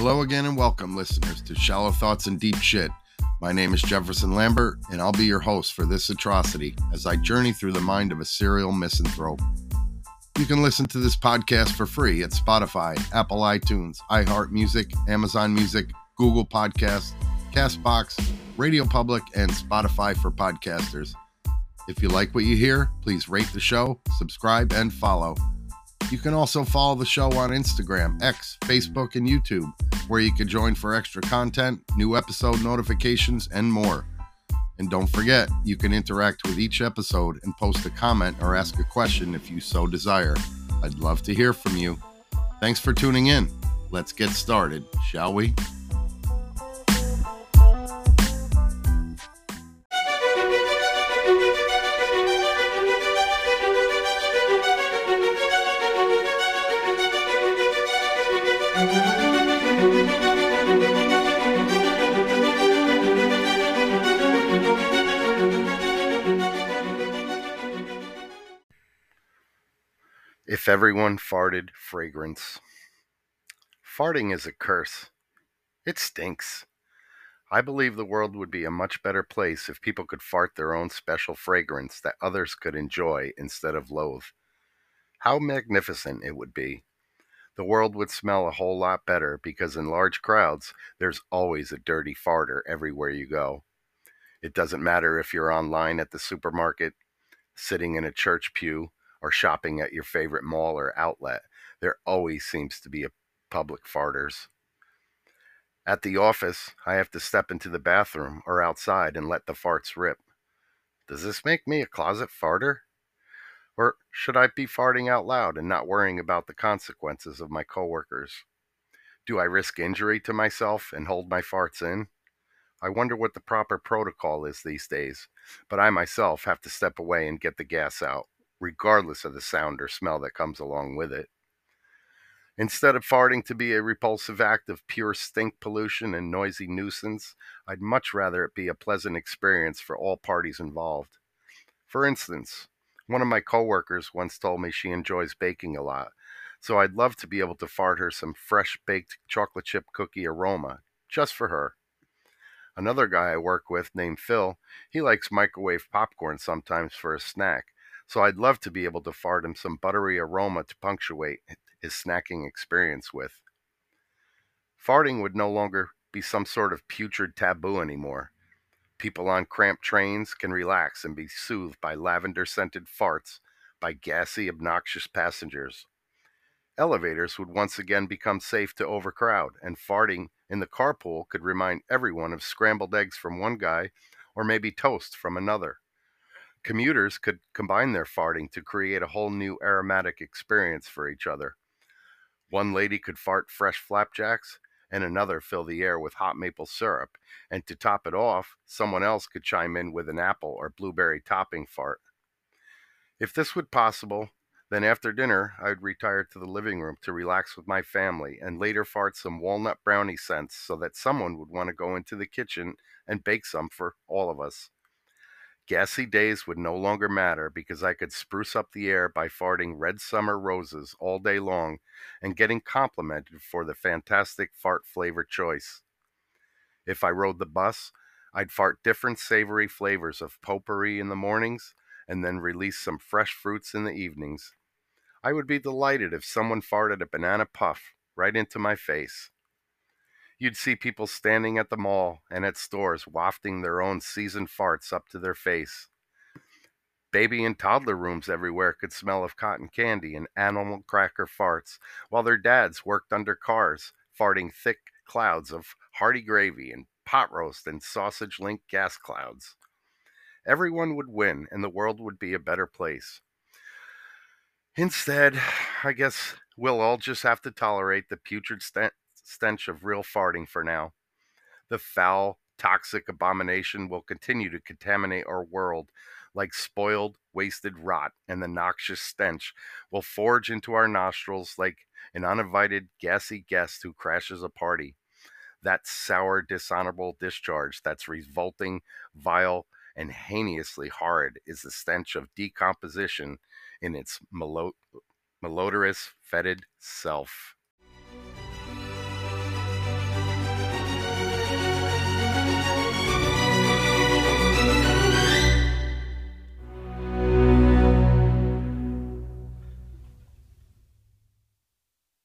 Hello again and welcome, listeners, to Shallow Thoughts and Deep Shit. My name is Jefferson Lambert, and I'll be your host for this atrocity as I journey through the mind of a serial misanthrope. You can listen to this podcast for free at Spotify, Apple iTunes, iHeartMusic, Amazon Music, Google Podcasts, Castbox, Radio Public, and Spotify for podcasters. If you like what you hear, please rate the show, subscribe, and follow. You can also follow the show on Instagram, X, Facebook, and YouTube, where you can join for extra content, new episode notifications, and more. And don't forget, you can interact with each episode and post a comment or ask a question if you so desire. I'd love to hear from you. Thanks for tuning in. Let's get started, shall we? Everyone farted fragrance. Farting is a curse. It stinks. I believe the world would be a much better place if people could fart their own special fragrance that others could enjoy instead of loathe. How magnificent it would be. The world would smell a whole lot better because in large crowds, there's always a dirty farter everywhere you go. It doesn't matter if you're online at the supermarket, sitting in a church pew, or shopping at your favorite mall or outlet, there always seems to be a public farters. At the office, I have to step into the bathroom or outside and let the farts rip. Does this make me a closet farter? Or should I be farting out loud and not worrying about the consequences of my coworkers? Do I risk injury to myself and hold my farts in? I wonder what the proper protocol is these days, but I myself have to step away and get the gas out regardless of the sound or smell that comes along with it. Instead of farting to be a repulsive act of pure stink pollution and noisy nuisance, I'd much rather it be a pleasant experience for all parties involved. For instance, one of my coworkers once told me she enjoys baking a lot, so I'd love to be able to fart her some fresh baked chocolate chip cookie aroma, just for her. Another guy I work with named Phil, he likes microwave popcorn sometimes for a snack, so I'd love to be able to fart him some buttery aroma to punctuate his snacking experience with. Farting would no longer be some sort of putrid taboo anymore. People on cramped trains can relax and be soothed by lavender scented farts by gassy, obnoxious passengers. Elevators would once again become safe to overcrowd, and farting in the carpool could remind everyone of scrambled eggs from one guy or maybe toast from another. Commuters could combine their farting to create a whole new aromatic experience for each other. One lady could fart fresh flapjacks, and another fill the air with hot maple syrup, and to top it off, someone else could chime in with an apple or blueberry topping fart. If this were possible, then after dinner, I'd retire to the living room to relax with my family and later fart some walnut brownie scents so that someone would want to go into the kitchen and bake some for all of us. Gassy days would no longer matter because I could spruce up the air by farting red summer roses all day long and getting complimented for the fantastic fart flavor choice. If I rode the bus, I'd fart different savory flavors of potpourri in the mornings and then release some fresh fruits in the evenings. I would be delighted if someone farted a banana puff right into my face. You'd see people standing at the mall and at stores wafting their own seasoned farts up to their face. Baby and toddler rooms everywhere could smell of cotton candy and animal cracker farts, while their dads worked under cars, farting thick clouds of hearty gravy and pot roast and sausage link gas clouds. Everyone would win, and the world would be a better place. Instead, I guess we'll all just have to tolerate the putrid stench stench of real farting for now. The foul, toxic abomination will continue to contaminate our world like spoiled, wasted rot, and the noxious stench will forge into our nostrils like an uninvited, gassy guest who crashes a party. That sour, dishonorable discharge that's revolting, vile, and heinously horrid is the stench of decomposition in its malodorous, fetid self.